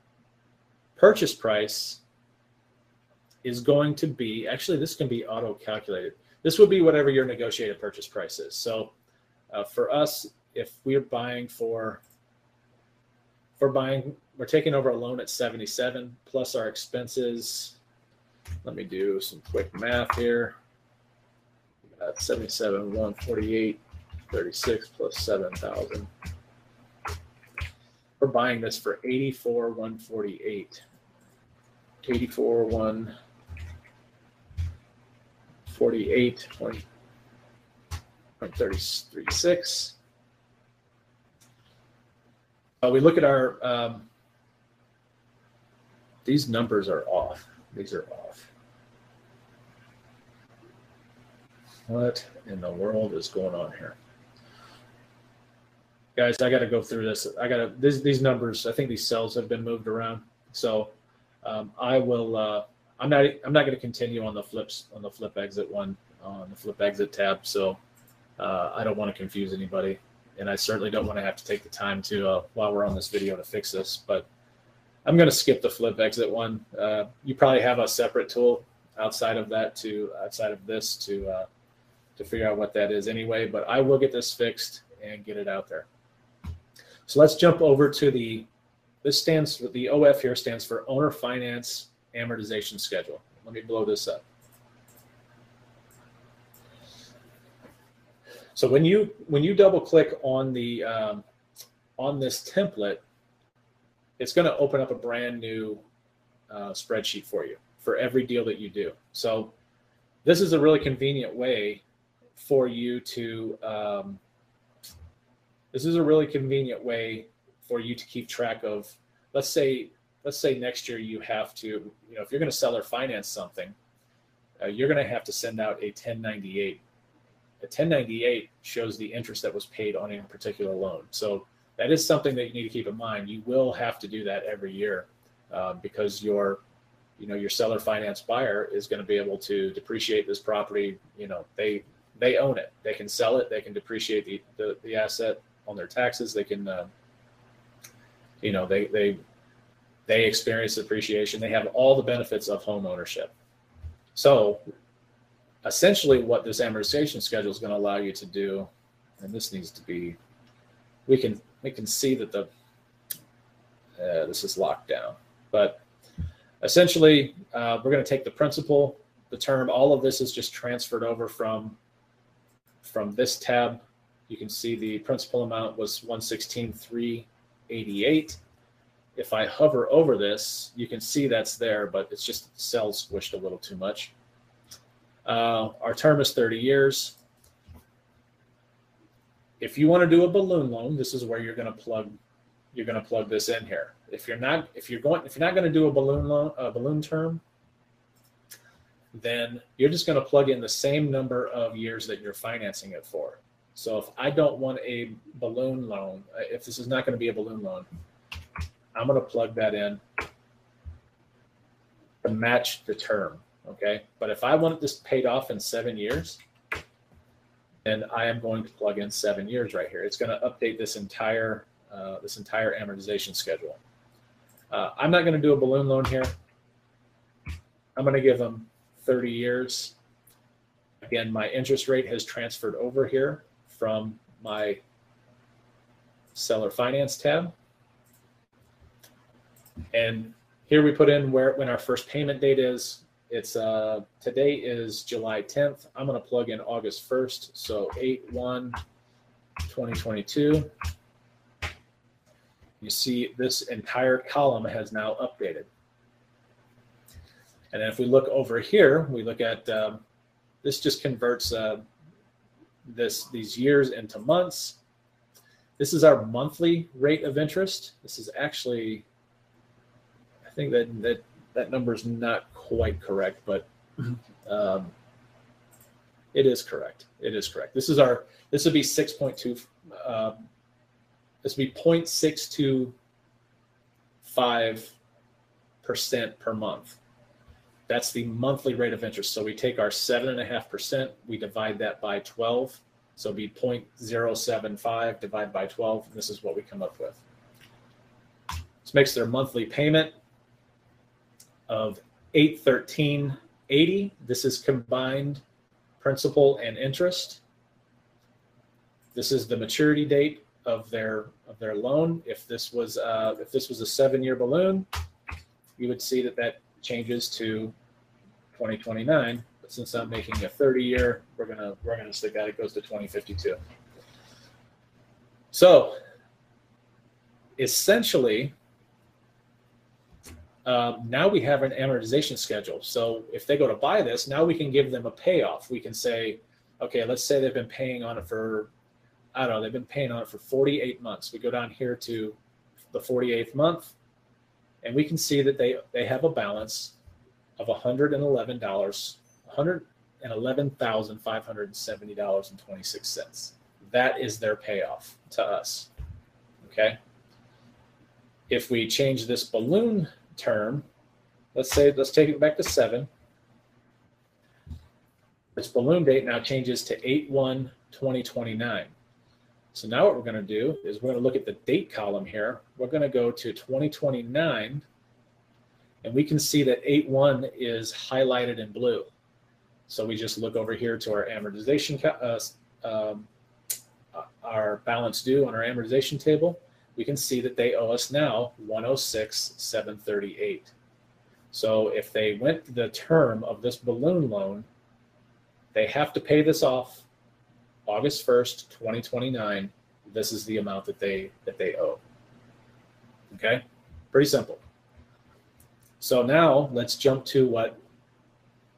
purchase price is going to be, actually this can be auto calculated. This would be whatever your negotiated purchase price is. So uh, for us, if we're buying for, for buying, we're taking over a loan at 77 plus our expenses. Let me do some quick math here. Uh, 77, 148, 36 plus 7,000. We're buying this for 84 148. 84 148 36. Uh, we look at our, um, these numbers are off. These are off. What in the world is going on here? Guys, I got to go through this. I got to, these, these numbers, I think these cells have been moved around. So um, I will, uh, I'm not, I'm not going to continue on the flips, on the flip exit one, on the flip exit tab. So uh, I don't want to confuse anybody. And I certainly don't want to have to take the time to, uh, while we're on this video to fix this, but I'm going to skip the flip exit one. Uh, you probably have a separate tool outside of that to, outside of this to, uh, to figure out what that is anyway, but I will get this fixed and get it out there. So let's jump over to the, this stands for, the OF here stands for Owner Finance Amortization Schedule. Let me blow this up. So when you when you double click on the um, on this template, it's going to open up a brand new uh, spreadsheet for you for every deal that you do. So this is a really convenient way for you to um, this is a really convenient way for you to keep track of let's say let's say next year you have to you know if you're going to sell or finance something uh, you're going to have to send out a 1098 a 1098 shows the interest that was paid on a particular loan so that is something that you need to keep in mind you will have to do that every year uh, because your you know your seller finance buyer is going to be able to depreciate this property you know they they own it. They can sell it. They can depreciate the, the, the asset on their taxes. They can, uh, you know, they, they, they experience appreciation. They have all the benefits of home ownership. So essentially what this amortization schedule is going to allow you to do, and this needs to be, we can, we can see that the, uh, this is locked down, but essentially uh, we're going to take the principal, the term, all of this is just transferred over from from this tab, you can see the principal amount was 116,388. If I hover over this, you can see that's there, but it's just cells squished a little too much. Uh, our term is 30 years. If you want to do a balloon loan, this is where you're going to plug you're going to plug this in here. If you're not if you're going if you're not going to do a balloon loan a balloon term, then you're just going to plug in the same number of years that you're financing it for. So if I don't want a balloon loan, uh, if this is not going to be a balloon loan, I'm going to plug that in to match the term. Okay. But if I want this paid off in seven years, then I am going to plug in seven years right here. It's going to update this entire uh, this entire amortization schedule. Uh, I'm not going to do a balloon loan here. I'm going to give them 30 years. Again, my interest rate has transferred over here from my seller finance tab. And here we put in where when our first payment date is. It's uh, today is July 10th. I'm going to plug in August 1st. So 8 1 2022. You see this entire column has now updated. And if we look over here, we look at um, this just converts uh, this these years into months. This is our monthly rate of interest. This is actually, I think that that that number is not quite correct, but um, it is correct. It is correct. This is our. This would be six point two. Um, this would be 0.625 percent per month. That's the monthly rate of interest. So we take our seven and a half percent, we divide that by 12. So it'd be 0.075 divided by 12. And this is what we come up with. This makes their monthly payment of 813.80. This is combined principal and interest. This is the maturity date of their of their loan. If this was uh, if this was a seven year balloon, you would see that that changes to 2029. But since I'm making a 30 year, we're gonna we're gonna stick that. It goes to 2052. So essentially, um, now we have an amortization schedule. So if they go to buy this, now we can give them a payoff. We can say, okay, let's say they've been paying on it for, I don't know, they've been paying on it for 48 months. We go down here to the 48th month and we can see that they they have a balance of $111, $111,570.26. That is their payoff to us. Okay. If we change this balloon term, let's say, let's take it back to seven. This balloon date now changes to 8 1 2029. So now what we're going to do is we're going to look at the date column here. We're going to go to 2029 and we can see that 8-1 is highlighted in blue. So we just look over here to our amortization, uh, um, our balance due on our amortization table. We can see that they owe us now 106,738. So if they went the term of this balloon loan, they have to pay this off August 1st, 2029, this is the amount that they that they owe. Okay? Pretty simple. So now let's jump to what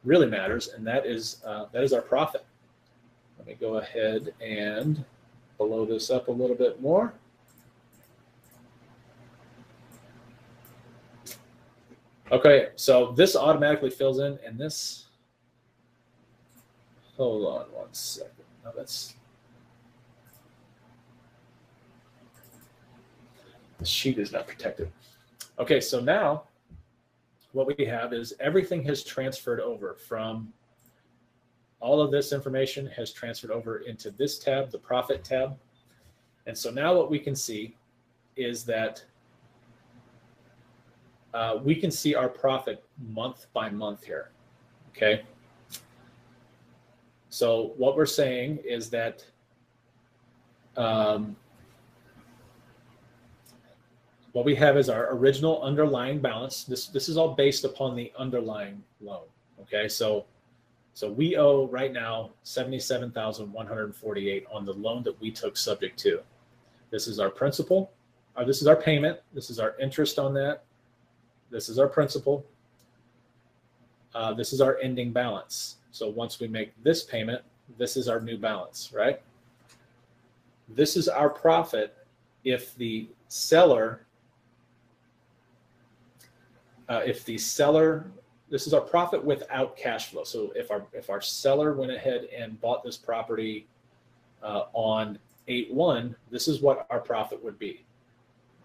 really matters, and that is uh, that is our profit. Let me go ahead and blow this up a little bit more. Okay, so this automatically fills in, and this, hold on one second. No, that's the sheet is not protected. Okay, so now what we have is everything has transferred over from all of this information has transferred over into this tab, the profit tab. And so now what we can see is that uh, we can see our profit month by month here. Okay. So what we're saying is that um, what we have is our original underlying balance. This this is all based upon the underlying loan. Okay, so so we owe right now seventy-seven thousand one hundred forty-eight on the loan that we took subject to. This is our principal, or this is our payment. This is our interest on that. This is our principal. Uh, this is our ending balance. So once we make this payment, this is our new balance, right? This is our profit if the seller, uh, if the seller, this is our profit without cash flow. So if our if our seller went ahead and bought this property uh, on eight one, this is what our profit would be.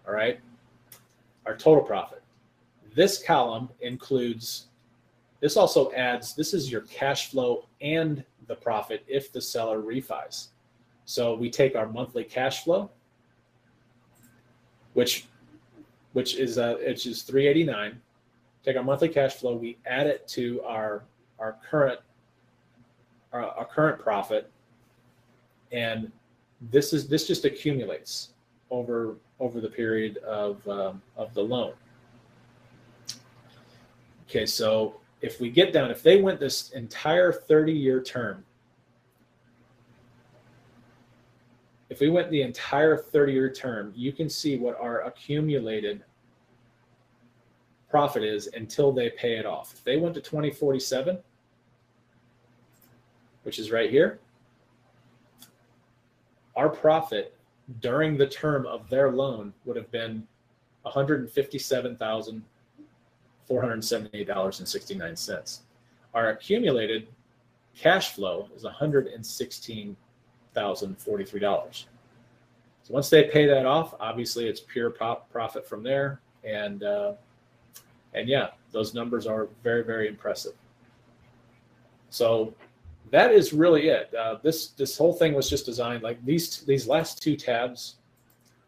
All right, our total profit. This column includes this also adds, this is your cash flow and the profit if the seller refis. So we take our monthly cash flow, which which is uh, which is 389. Take our monthly cash flow, we add it to our our current our, our current profit, and this is this just accumulates over over the period of um, of the loan. Okay, so if we get down, if they went this entire 30 year term, if we went the entire 30 year term, you can see what our accumulated profit is until they pay it off. If they went to 2047, which is right here, our profit during the term of their loan would have been 157,000 $478.69. Our accumulated cash flow is $116,043. So once they pay that off, obviously it's pure profit from there. And, uh, and yeah, those numbers are very, very impressive. So that is really it. Uh, this, this whole thing was just designed like these, these last two tabs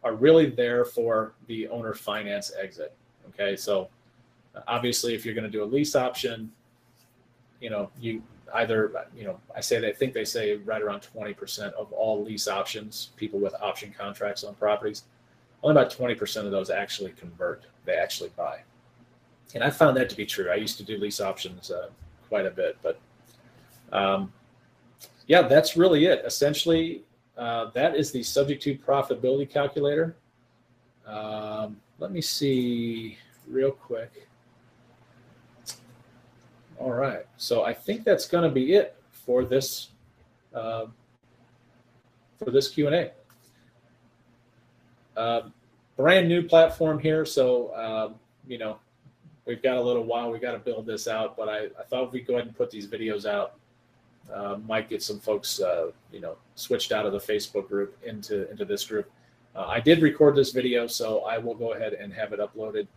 are really there for the owner finance exit. Okay. So Obviously, if you're going to do a lease option, you know, you either, you know, I say they think they say right around 20% of all lease options, people with option contracts on properties, only about 20% of those actually convert. They actually buy. And I found that to be true. I used to do lease options uh, quite a bit, but um, yeah, that's really it. Essentially, uh, that is the subject to profitability calculator. Um, let me see real quick. All right. So I think that's going to be it for this uh, for this Q and A. Uh, brand new platform here, so uh, you know, we've got a little while. We got to build this out, but I, I thought we'd go ahead and put these videos out. Uh, might get some folks, uh, you know, switched out of the Facebook group into into this group. Uh, I did record this video, so I will go ahead and have it uploaded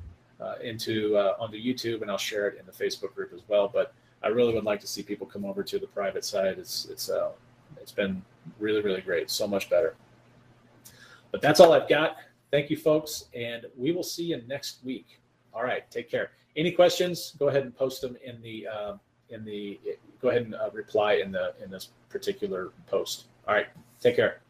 uh, into uh, onto YouTube, and I'll share it in the Facebook group as well. But I really would like to see people come over to the private side. It's it's uh, it's been really really great, so much better. But that's all I've got. Thank you, folks, and we will see you next week. All right, take care. Any questions? Go ahead and post them in the uh, in the. Go ahead and uh, reply in the in this particular post. All right, take care.